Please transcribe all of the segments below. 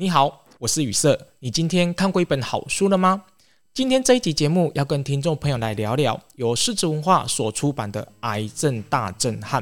你好，我是宇色。你今天看过一本好书了吗？今天这一集节目要跟听众朋友来聊聊由狮子文化所出版的《癌症大震撼》。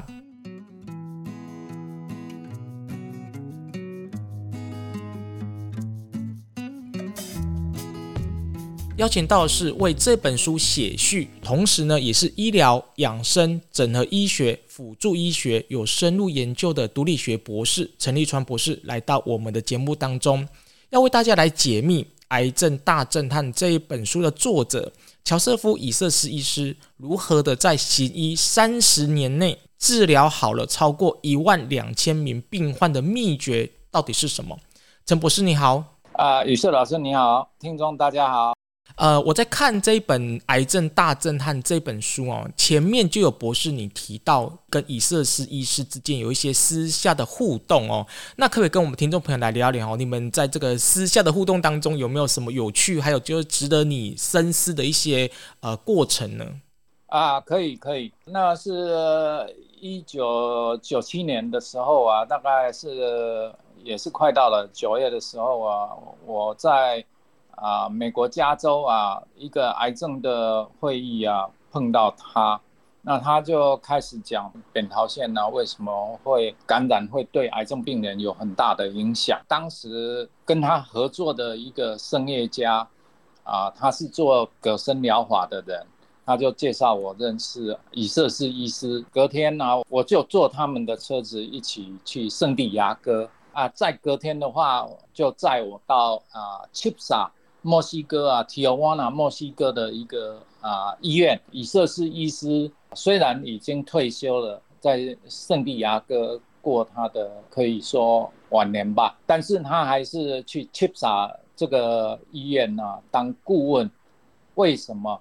邀请到的是为这本书写序，同时呢，也是医疗养生整合医学辅助医学有深入研究的毒理学博士陈立川博士来到我们的节目当中，要为大家来解密《癌症大侦探》这一本书的作者乔瑟夫·以瑟斯医师如何的在行医三十年内治疗好了超过一万两千名病患的秘诀到底是什么？陈博士你好，啊，宇瑟老师你好，听众大家好。呃，我在看这一本《癌症大震撼》这本书哦，前面就有博士你提到跟以色斯医师之间有一些私下的互动哦，那可不可以跟我们听众朋友来聊聊哦？你们在这个私下的互动当中有没有什么有趣，还有就是值得你深思的一些呃过程呢？啊，可以可以，那是一九九七年的时候啊，大概是也是快到了九月的时候啊，我在。啊，美国加州啊，一个癌症的会议啊，碰到他，那他就开始讲扁桃腺呢，为什么会感染，会对癌症病人有很大的影响。当时跟他合作的一个声乐家，啊，他是做葛森疗法的人，他就介绍我认识以色列医师。隔天呢，我就坐他们的车子一起去圣地牙哥啊，再隔天的话，就载我到啊，Chipsa。墨西哥啊，Tijuana 墨西哥的一个啊医院，以瑟斯医师虽然已经退休了，在圣地亚哥过他的可以说晚年吧，但是他还是去 Chipsa 这个医院呢、啊、当顾问。为什么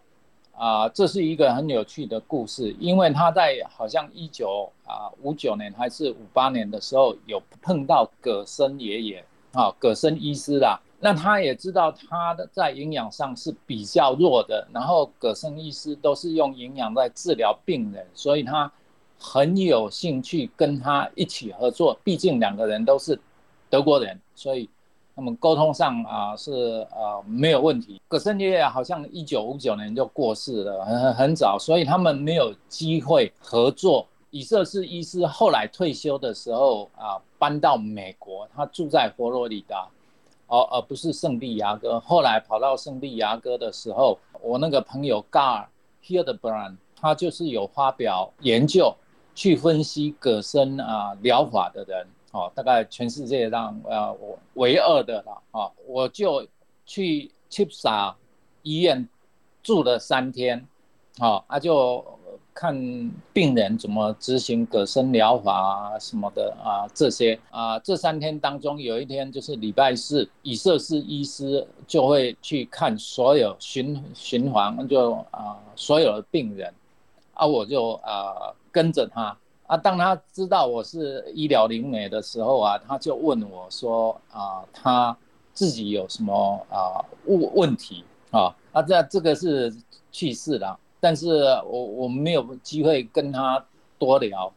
啊？这是一个很有趣的故事，因为他在好像一九啊五九年还是五八年的时候有碰到葛森爷爷啊，葛森医师啦。那他也知道他的在营养上是比较弱的，然后葛森医师都是用营养在治疗病人，所以他很有兴趣跟他一起合作。毕竟两个人都是德国人，所以他们沟通上啊是啊没有问题。葛森爷爷好像一九五九年就过世了，很很很早，所以他们没有机会合作。以瑟斯医师后来退休的时候啊，搬到美国，他住在佛罗里达。而、哦、而不是圣地牙哥。后来跑到圣地牙哥的时候，我那个朋友 Gar Hildebrand，他就是有发表研究，去分析葛森啊疗法的人，哦，大概全世界上呃我唯二的了、哦，我就去 Chipsa 医院住了三天，哦，他、就。看病人怎么执行葛森疗法啊什么的啊，这些啊，这三天当中有一天就是礼拜四，以瑟斯医师就会去看所有巡巡房，就啊所有的病人，啊我就啊跟着他。啊，当他知道我是医疗灵媒的时候啊，他就问我说啊他自己有什么啊问问题。啊，啊这这个是去世了。但是我我没有机会跟他多聊，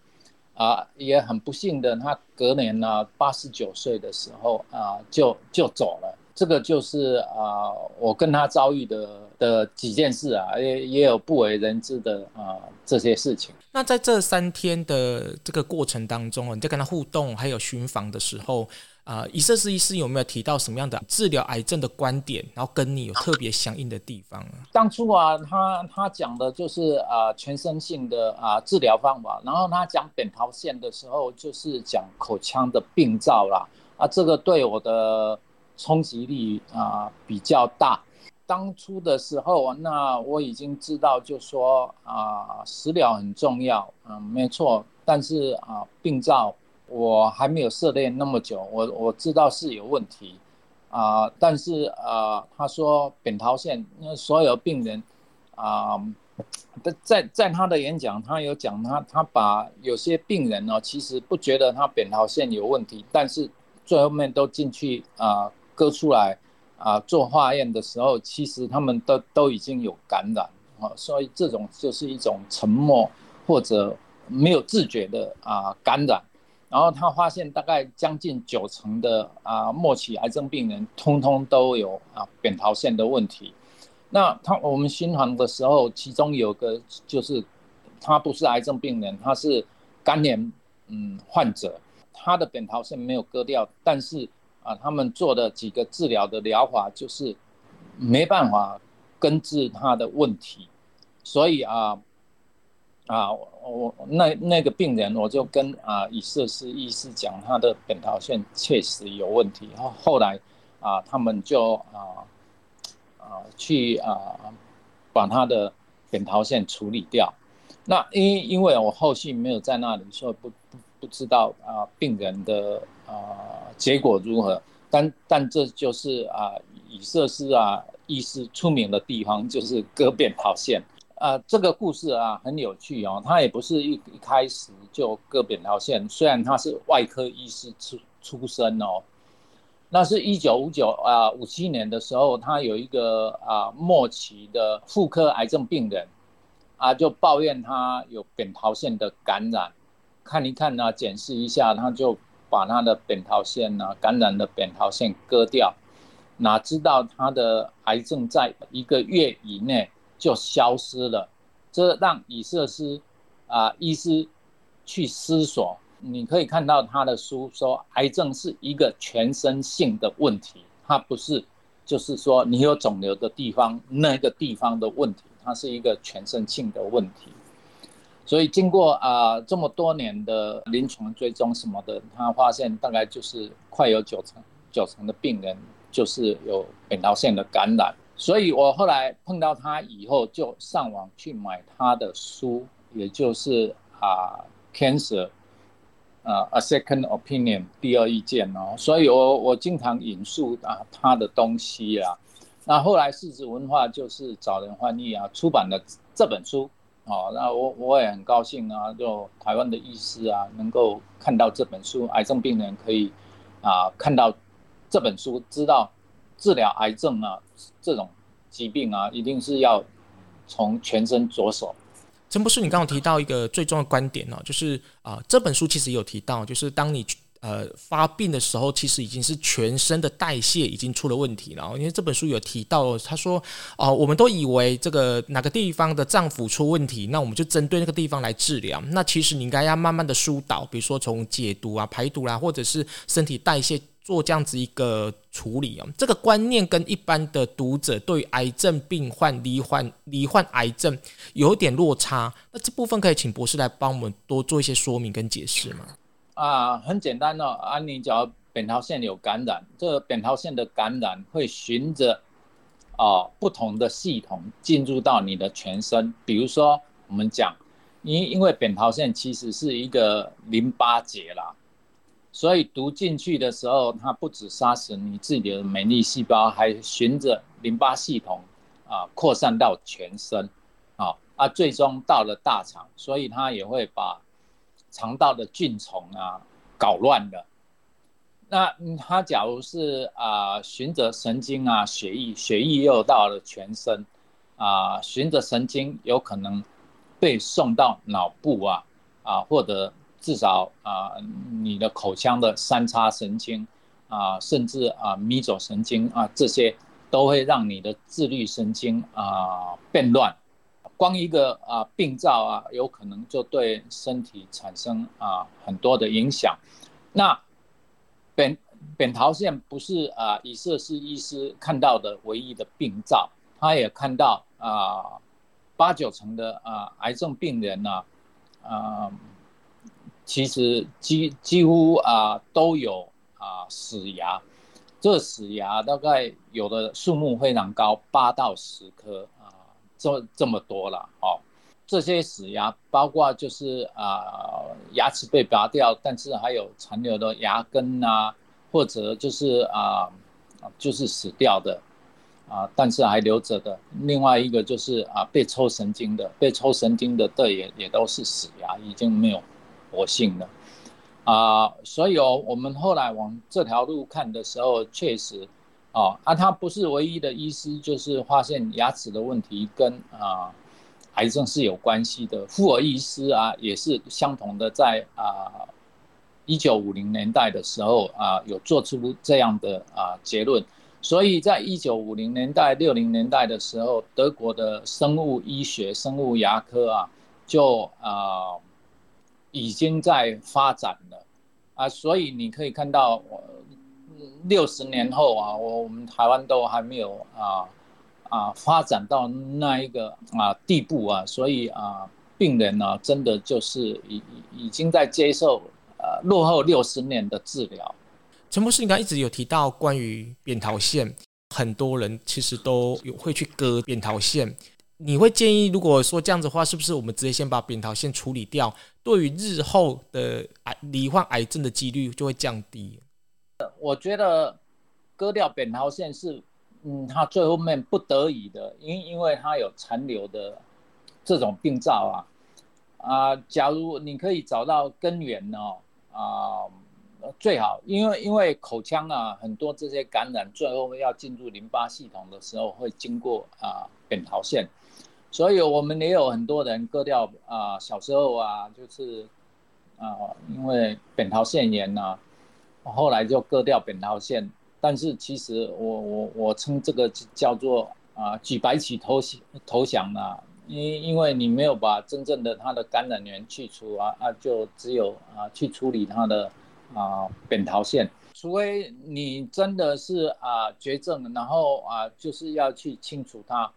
啊，也很不幸的，他隔年呢，八十九岁的时候啊，就就走了。这个就是啊，我跟他遭遇的的几件事啊，也也有不为人知的啊这些事情。那在这三天的这个过程当中啊，你在跟他互动还有巡访的时候。啊，以色列医师有没有提到什么样的治疗癌症的观点，然后跟你有特别相应的地方啊？当初啊，他他讲的就是啊全身性的啊治疗方法，然后他讲扁桃腺的时候，就是讲口腔的病灶啦。啊，这个对我的冲击力啊比较大。当初的时候，那我已经知道，就说啊食疗很重要，嗯，没错，但是啊病灶。我还没有涉猎那么久，我我知道是有问题，啊、但是啊、呃，他说扁桃腺，那所有病人，啊、呃，在在他的演讲，他有讲他他把有些病人呢，其实不觉得他扁桃腺有问题，但是最后面都进去啊、割出来啊、做化验的时候，其实他们都都已经有感染啊，所以这种就是一种沉默或者没有自觉的啊、感染。然后他发现大概将近九成的啊末期癌症病人，通通都有啊扁桃腺的问题。那他我们巡航的时候，其中有个就是他不是癌症病人，他是肝炎嗯患者，他的扁桃腺没有割掉，但是啊他们做的几个治疗的疗法就是没办法根治他的问题，所以啊。啊，我那那个病人，我就跟啊以色列医师讲，他的扁桃腺确实有问题。后后来啊，他们就啊啊去啊把他的扁桃腺处理掉。那因因为我后续没有在那里，所以不不不知道啊病人的啊结果如何。但但这就是啊以色列啊医师出名的地方，就是割扁桃腺。啊、这个故事啊很有趣哦。他也不是一一开始就割扁桃腺，虽然他是外科医师出出身哦。那是一九五九啊五七年的时候，他有一个啊末期的妇科癌症病人啊，就抱怨他有扁桃腺的感染，看一看呢、啊，检视一下，他就把他的扁桃腺呢、啊、感染的扁桃腺割掉，哪知道他的癌症在一个月以内。就消失了，这让以色师啊医师去思索。你可以看到他的书说，癌症是一个全身性的问题，它不是就是说你有肿瘤的地方那个地方的问题，它是一个全身性的问题。所以经过啊这么多年的临床追踪什么的，他发现大概就是快有九成九成的病人就是有扁桃腺的感染。所以我后来碰到他以后，就上网去买他的书，也就是啊，Cancer，啊，A Second Opinion，第二意见哦。所以我我经常引述啊他的东西啊。那后来世子文化就是找人翻译啊，出版了这本书哦。那我我也很高兴啊，就台湾的医师啊，能够看到这本书，癌症病人可以啊看到这本书，知道。治疗癌症啊，这种疾病啊，一定是要从全身着手。陈博士，你刚刚提到一个最重要的观点哦，就是啊、这本书其实有提到，就是当你呃发病的时候，其实已经是全身的代谢已经出了问题了。因为这本书有提到，他说哦、我们都以为这个哪个地方的脏腑出问题，那我们就针对那个地方来治疗。那其实你应该要慢慢的疏导，比如说从解毒啊、排毒啦、啊，或者是身体代谢。做这样子一个处理啊，这个观念跟一般的读者对癌症病患罹患罹患癌症有点落差，那这部分可以请博士来帮我们多做一些说明跟解释吗？啊，很简单哦，啊，你只要扁桃腺有感染，这个扁桃腺的感染会循着啊不同的系统进入到你的全身，比如说我们讲，因因为扁桃腺其实是一个淋巴结啦。所以毒进去的时候，它不止杀死你自己的免疫细胞，还循着淋巴系统啊扩散到全身，啊啊，最终到了大肠，所以它也会把肠道的菌虫啊搞乱的。那它假如是啊循着神经啊血液，血液又到了全身，啊循着神经有可能被送到脑部啊啊或者。至少啊，你的口腔的三叉神经啊，甚至啊迷走神经啊，这些都会让你的自律神经啊变乱。光一个啊病灶啊，有可能就对身体产生啊很多的影响。那扁扁桃腺不是啊以色师医师看到的唯一的病灶，他也看到啊八九成的啊癌症病人呢啊。其实几几乎啊都有啊死牙，这死牙大概有的数目非常高，八到十颗啊，这这么多了哦。这些死牙包括就是啊牙齿被拔掉，但是还有残留的牙根啊，或者就是啊就是死掉的啊，但是还留着的。另外一个就是啊被抽神经的，被抽神经的这也也都是死牙，已经没有。活性的啊，所以哦，我们后来往这条路看的时候，确实，哦，啊，他不是唯一的医师，就是发现牙齿的问题跟啊癌症是有关系的。妇儿医师啊，也是相同的，在啊一九五零年代的时候啊，有做出这样的啊结论。所以在一九五零年代、六零年代的时候，德国的生物医学、生物牙科啊，就啊已经在发展了啊。所以你可以看到，六十年后啊，我我们台湾都还没有啊啊发展到那一个啊地步啊。所以啊，病人呢、真的就是已已经在接受呃落后六十年的治疗。陈博士，你刚刚一直有提到关于扁桃腺，很多人其实都有会去割扁桃腺。你会建议，如果说这样子的话，是不是我们直接先把扁桃腺处理掉，对于日后的癌罹患癌症的几率就会降低？我觉得割掉扁桃腺是，嗯，他最后面不得已的，因因为它有残留的这种病灶啊啊，假如你可以找到根源呢啊。最好，因为因为口腔啊，很多这些感染最后要进入淋巴系统的时候，会经过啊扁桃腺，所以我们也有很多人割掉啊，小时候啊，就是啊，因为扁桃腺炎呐、啊，后来就割掉扁桃腺，但是其实我我我称这个叫做啊举白旗投降投降啊，因因为你没有把真正的它的感染源去除啊啊，就只有啊去处理它的。啊，扁桃腺，除非你真的是啊绝症，然后啊就是要去清除它，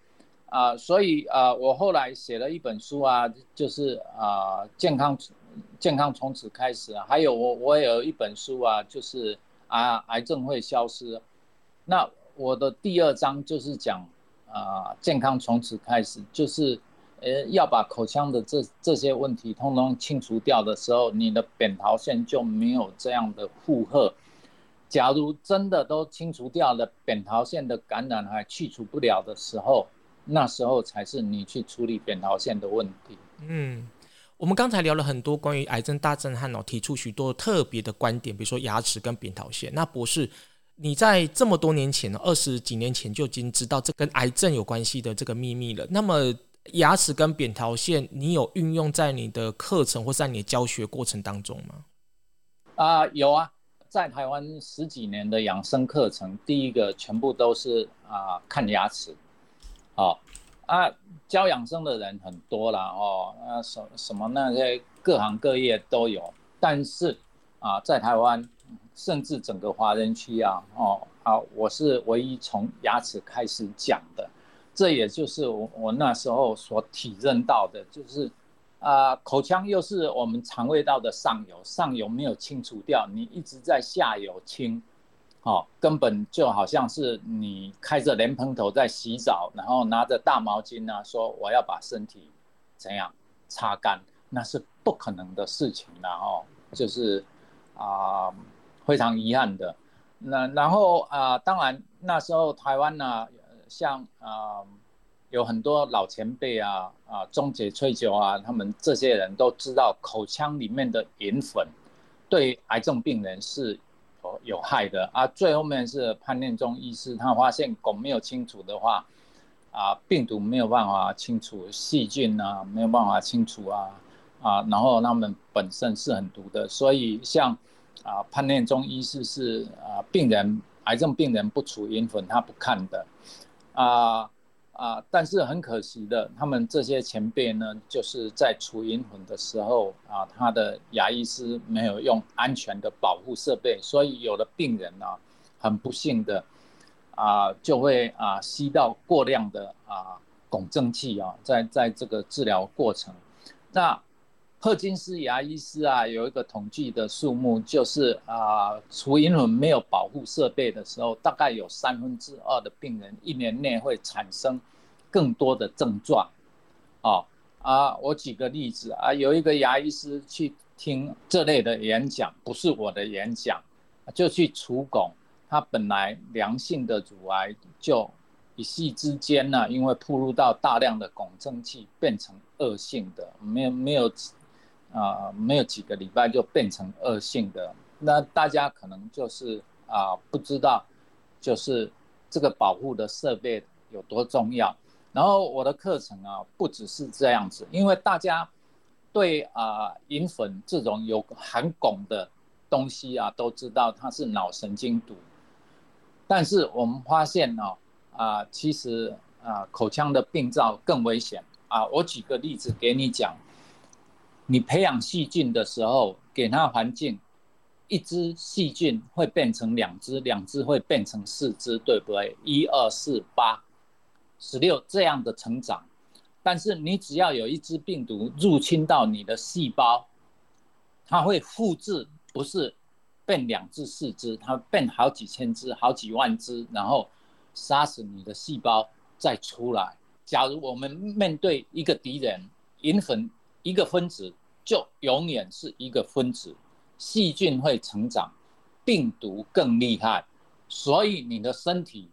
啊，所以啊我后来写了一本书啊，就是啊健康健康从此开始，还有我我也有一本书啊，就是啊癌症会消失，那我的第二章就是讲啊健康从此开始，就是。呃，要把口腔的这这些问题通通清除掉的时候，你的扁桃腺就没有这样的负荷。假如真的都清除掉了，扁桃腺的感染还去除不了的时候，那时候才是你去处理扁桃腺的问题。嗯，我们刚才聊了很多关于癌症大震撼哦，提出许多特别的观点，比如说牙齿跟扁桃腺。那博士，你在这么多年前，二十几年前就已经知道这跟癌症有关系的这个秘密了。那么牙齿跟扁桃腺，你有运用在你的课程或在你的教学过程当中吗？啊、呃，有啊，在台湾十几年的养生课程，第一个全部都是啊、呃、看牙齿，哦啊教养生的人很多啦哦，啊什什么那些各行各业都有，但是啊在台湾，甚至整个华人区啊哦啊，我是唯一从牙齿开始讲的。这也就是我我那时候所体认到的，就是啊、口腔又是我们肠胃道的上游，上游没有清除掉，你一直在下游清，哦，根本就好像是你开着莲蓬头在洗澡，然后拿着大毛巾呢、啊，说我要把身体怎样擦干，那是不可能的事情了哦，就是啊、非常遗憾的。那然后啊、当然那时候台湾呢。像啊、有很多老前辈啊啊，终结萃酒啊，他们这些人都知道口腔里面的盐粉对癌症病人是有害的啊。最后面是潘念忠医师，他发现汞没有清除的话啊，病毒没有办法清除，细菌啊没有办法清除啊啊，然后他们本身是很毒的，所以像啊潘念忠医师是啊病人癌症病人不除阴粉他不看的。啊啊！但是很可惜的，他们这些前辈呢，就是在除银粉的时候啊，他的牙医师没有用安全的保护设备，所以有的病人呢、啊，很不幸的啊，就会啊吸到过量的啊汞蒸气啊，在在这个治疗过程，那。赫金斯牙医师啊，有一个统计的数目，就是啊，除银粉没有保护设备的时候，大概有三分之二的病人一年内会产生更多的症状。哦啊，我举个例子啊，有一个牙医师去听这类的演讲，不是我的演讲，就去除汞，他本来良性的乳癌就一夕之间呢，因为铺入到大量的汞蒸气，变成恶性的，没有没有。啊、没有几个礼拜就变成恶性的，那大家可能就是啊、不知道，就是这个保护的设备有多重要。然后我的课程啊，不只是这样子，因为大家对啊、银粉这种有含汞的东西啊，都知道它是脑神经毒。但是我们发现呢，啊，其实啊，口腔的病灶更危险啊。我举个例子给你讲，你培养细菌的时候，给它环境，一只细菌会变成两只，两只会变成四只，对不对？一二四八，十六这样的成长。但是你只要有一只病毒入侵到你的细胞，它会复制，不是变两只、四只，它变好几千只、好几万只，然后杀死你的细胞再出来。假如我们面对一个敌人，银粉一个分子就永远是一个分子，细菌会成长，病毒更厉害，所以你的身体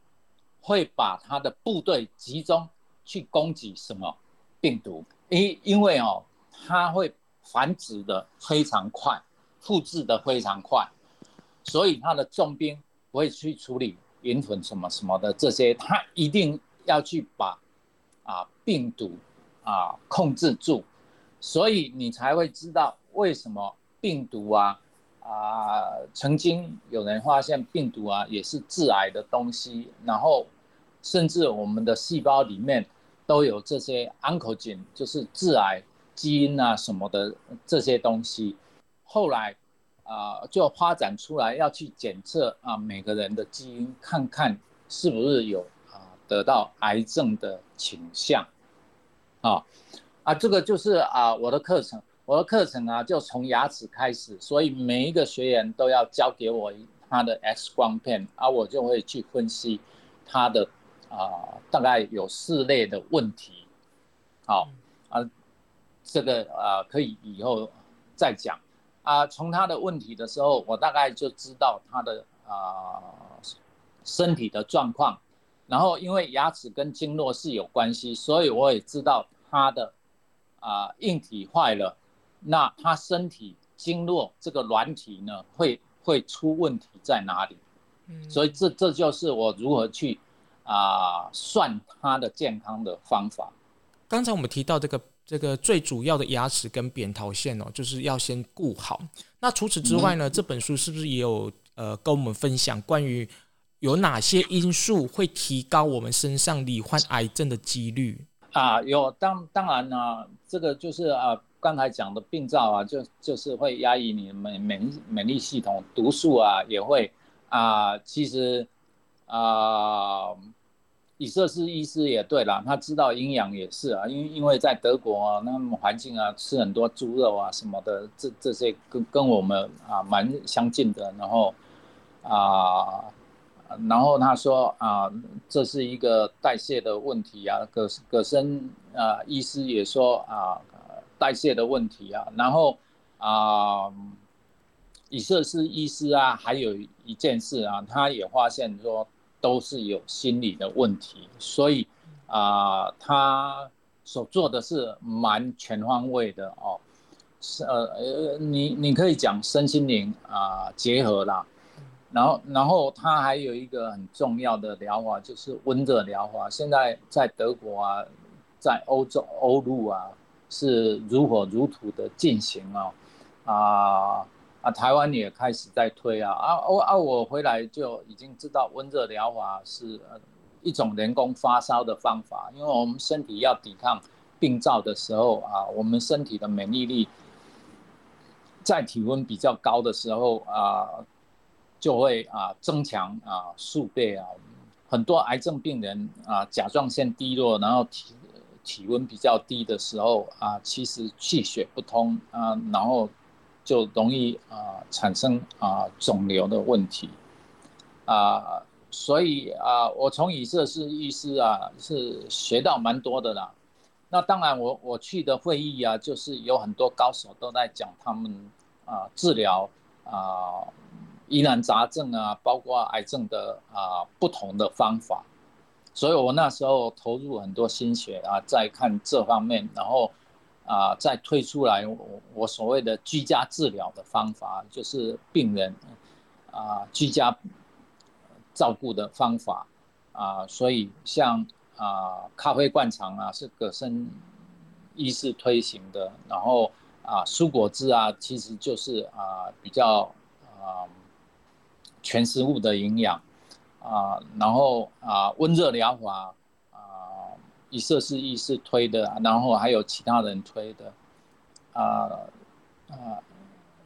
会把它的部队集中。去攻击什么病毒？因因为哦，它会繁殖的非常快，复制的非常快，所以它的重兵不会去处理云粉什么什么的这些，它一定要去把啊病毒啊控制住，所以你才会知道为什么病毒啊啊曾经有人发现病毒啊也是致癌的东西，然后甚至我们的细胞里面。都有这些 oncogen，就是致癌基因啊什么的这些东西，后来啊、就发展出来要去检测啊每个人的基因，看看是不是有啊得到癌症的倾向，啊啊这个就是啊我的课程，我的课程啊就从牙齿开始，所以每一个学员都要交给我他的 X 光片，啊我就会去分析他的。啊、呃，大概有四类的问题，好啊，这个啊、呃、可以以后再讲啊。从他的问题的时候，我大概就知道他的啊、呃、身体的状况，然后因为牙齿跟经络是有关系，所以我也知道他的啊、呃、硬体坏了，那他身体经络这个软体呢会会出问题在哪里？嗯，所以这这就是我如何去。啊，算他的健康的方法。刚才我们提到这个这个最主要的牙齿跟扁桃腺哦，就是要先顾好。那除此之外呢，嗯、这本书是不是也有呃跟我们分享关于有哪些因素会提高我们身上罹患癌症的几率啊？有，当当然呢、啊，这个就是啊刚才讲的病灶啊，就就是会压抑你免免免疫系统，毒素啊也会啊，其实啊。以色是医师也对啦，他知道营养也是啊，因为因为在德国啊，那么环境啊，吃很多猪肉啊什么的，这这些跟跟我们啊蛮相近的。然后啊，然后他说啊，这是一个代谢的问题啊。葛葛森啊，医师也说啊，代谢的问题啊。然后啊，以色是医师啊，还有一件事啊，他也发现说。都是有心理的问题，所以啊、他所做的是蛮全方位的哦，是呃呃，你你可以讲身心灵啊、结合啦，然后然后他还有一个很重要的疗法，就是温热疗法，现在在德国啊，在欧洲欧陆啊是如火如荼的进行啊啊。啊，台湾也开始在推啊啊我啊！我回来就已经知道温热疗法是一种人工发烧的方法，因为我们身体要抵抗病灶的时候啊，我们身体的免疫力在体温比较高的时候啊，就会啊增强啊数倍啊。很多癌症病人啊，甲状腺低落，然后体体温比较低的时候啊，其实气血不通啊，然后。就容易啊、产生啊、肿瘤的问题啊、所以啊、我从以色列医师啊是学到蛮多的啦。那当然我，我去的会议啊，就是有很多高手都在讲他们啊、治疗啊疑难杂症啊，包括癌症的啊、不同的方法。所以我那时候投入很多心血啊，在看这方面，然后。啊，再推出来我我所谓的居家治疗的方法，就是病人啊居家照顾的方法啊，所以像啊咖啡灌肠啊是葛森医师推行的，然后啊蔬果汁啊其实就是啊比较啊全食物的营养啊，然后啊温热疗法啊，以色士医师推的，然后还有其他人推的啊啊，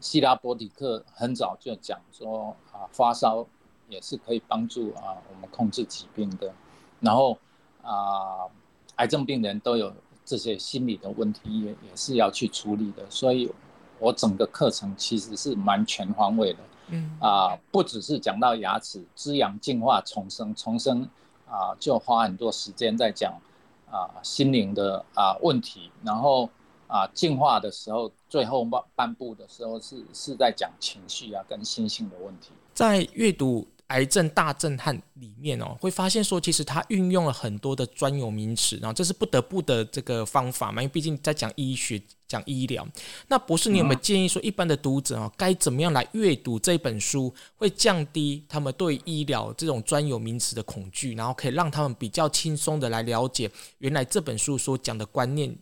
希拉伯迪克很早就讲说啊发烧也是可以帮助啊我们控制疾病的，然后啊癌症病人都有。这些心理的问题也也是要去处理的，所以我整个课程其实是蛮全方位的，嗯啊，不只是讲到牙齿滋养、净化、重生、重生啊，就花很多时间在讲啊心灵的啊问题，然后啊进化的时候，最后半半部的时候是是在讲情绪啊跟心性的问题，在阅读。癌症大震撼里面哦，会发现说，其实它运用了很多的专有名词，然后这是不得不的这个方法嘛，因为毕竟在讲医学、讲医疗。那博士，你有没有建议说，一般的读者哦，该怎么样来阅读这本书，会降低他们对医疗这种专有名词的恐惧，然后可以让他们比较轻松的来了解，原来这本书所讲的观念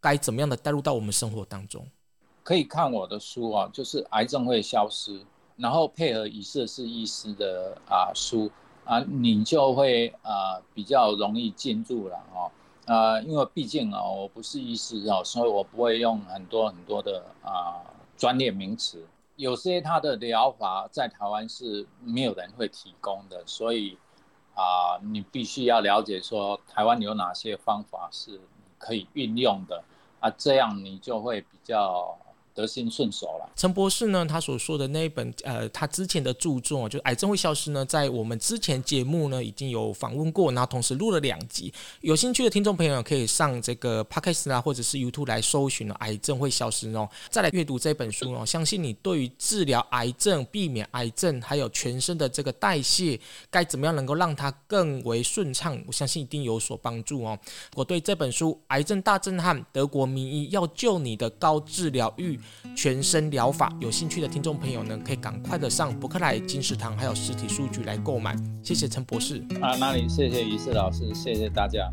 该怎么样的带入到我们生活当中？可以看我的书啊，就是癌症会消失。然后配合以色士医师的啊书啊，你就会啊比较容易进入了哦啊，因为毕竟啊我不是医师哦，所以我不会用很多很多的啊专业名词。有些他的疗法在台湾是没有人会提供的，所以啊你必须要了解说台湾有哪些方法是可以运用的啊，这样你就会比较。得心顺手了。陈博士呢，他所说的那一本，呃，他之前的著作，就癌症会消失呢，在我们之前节目呢已经有访问过，然后同时录了两集。有兴趣的听众朋友可以上这个 Podcast 啊，或者是 YouTube 来搜寻癌症会消失哦，再来阅读这本书哦。相信你对于治疗癌症、避免癌症，还有全身的这个代谢，该怎么样能够让它更为顺畅，我相信一定有所帮助哦。我对这本书《癌症大震撼》，德国名医要救你的高治疗愈。全身疗法，有兴趣的听众朋友呢，可以赶快的上博克莱、金石堂还有实体数据来购买。谢谢陈博士啊，那里谢谢于世老师，谢谢大家。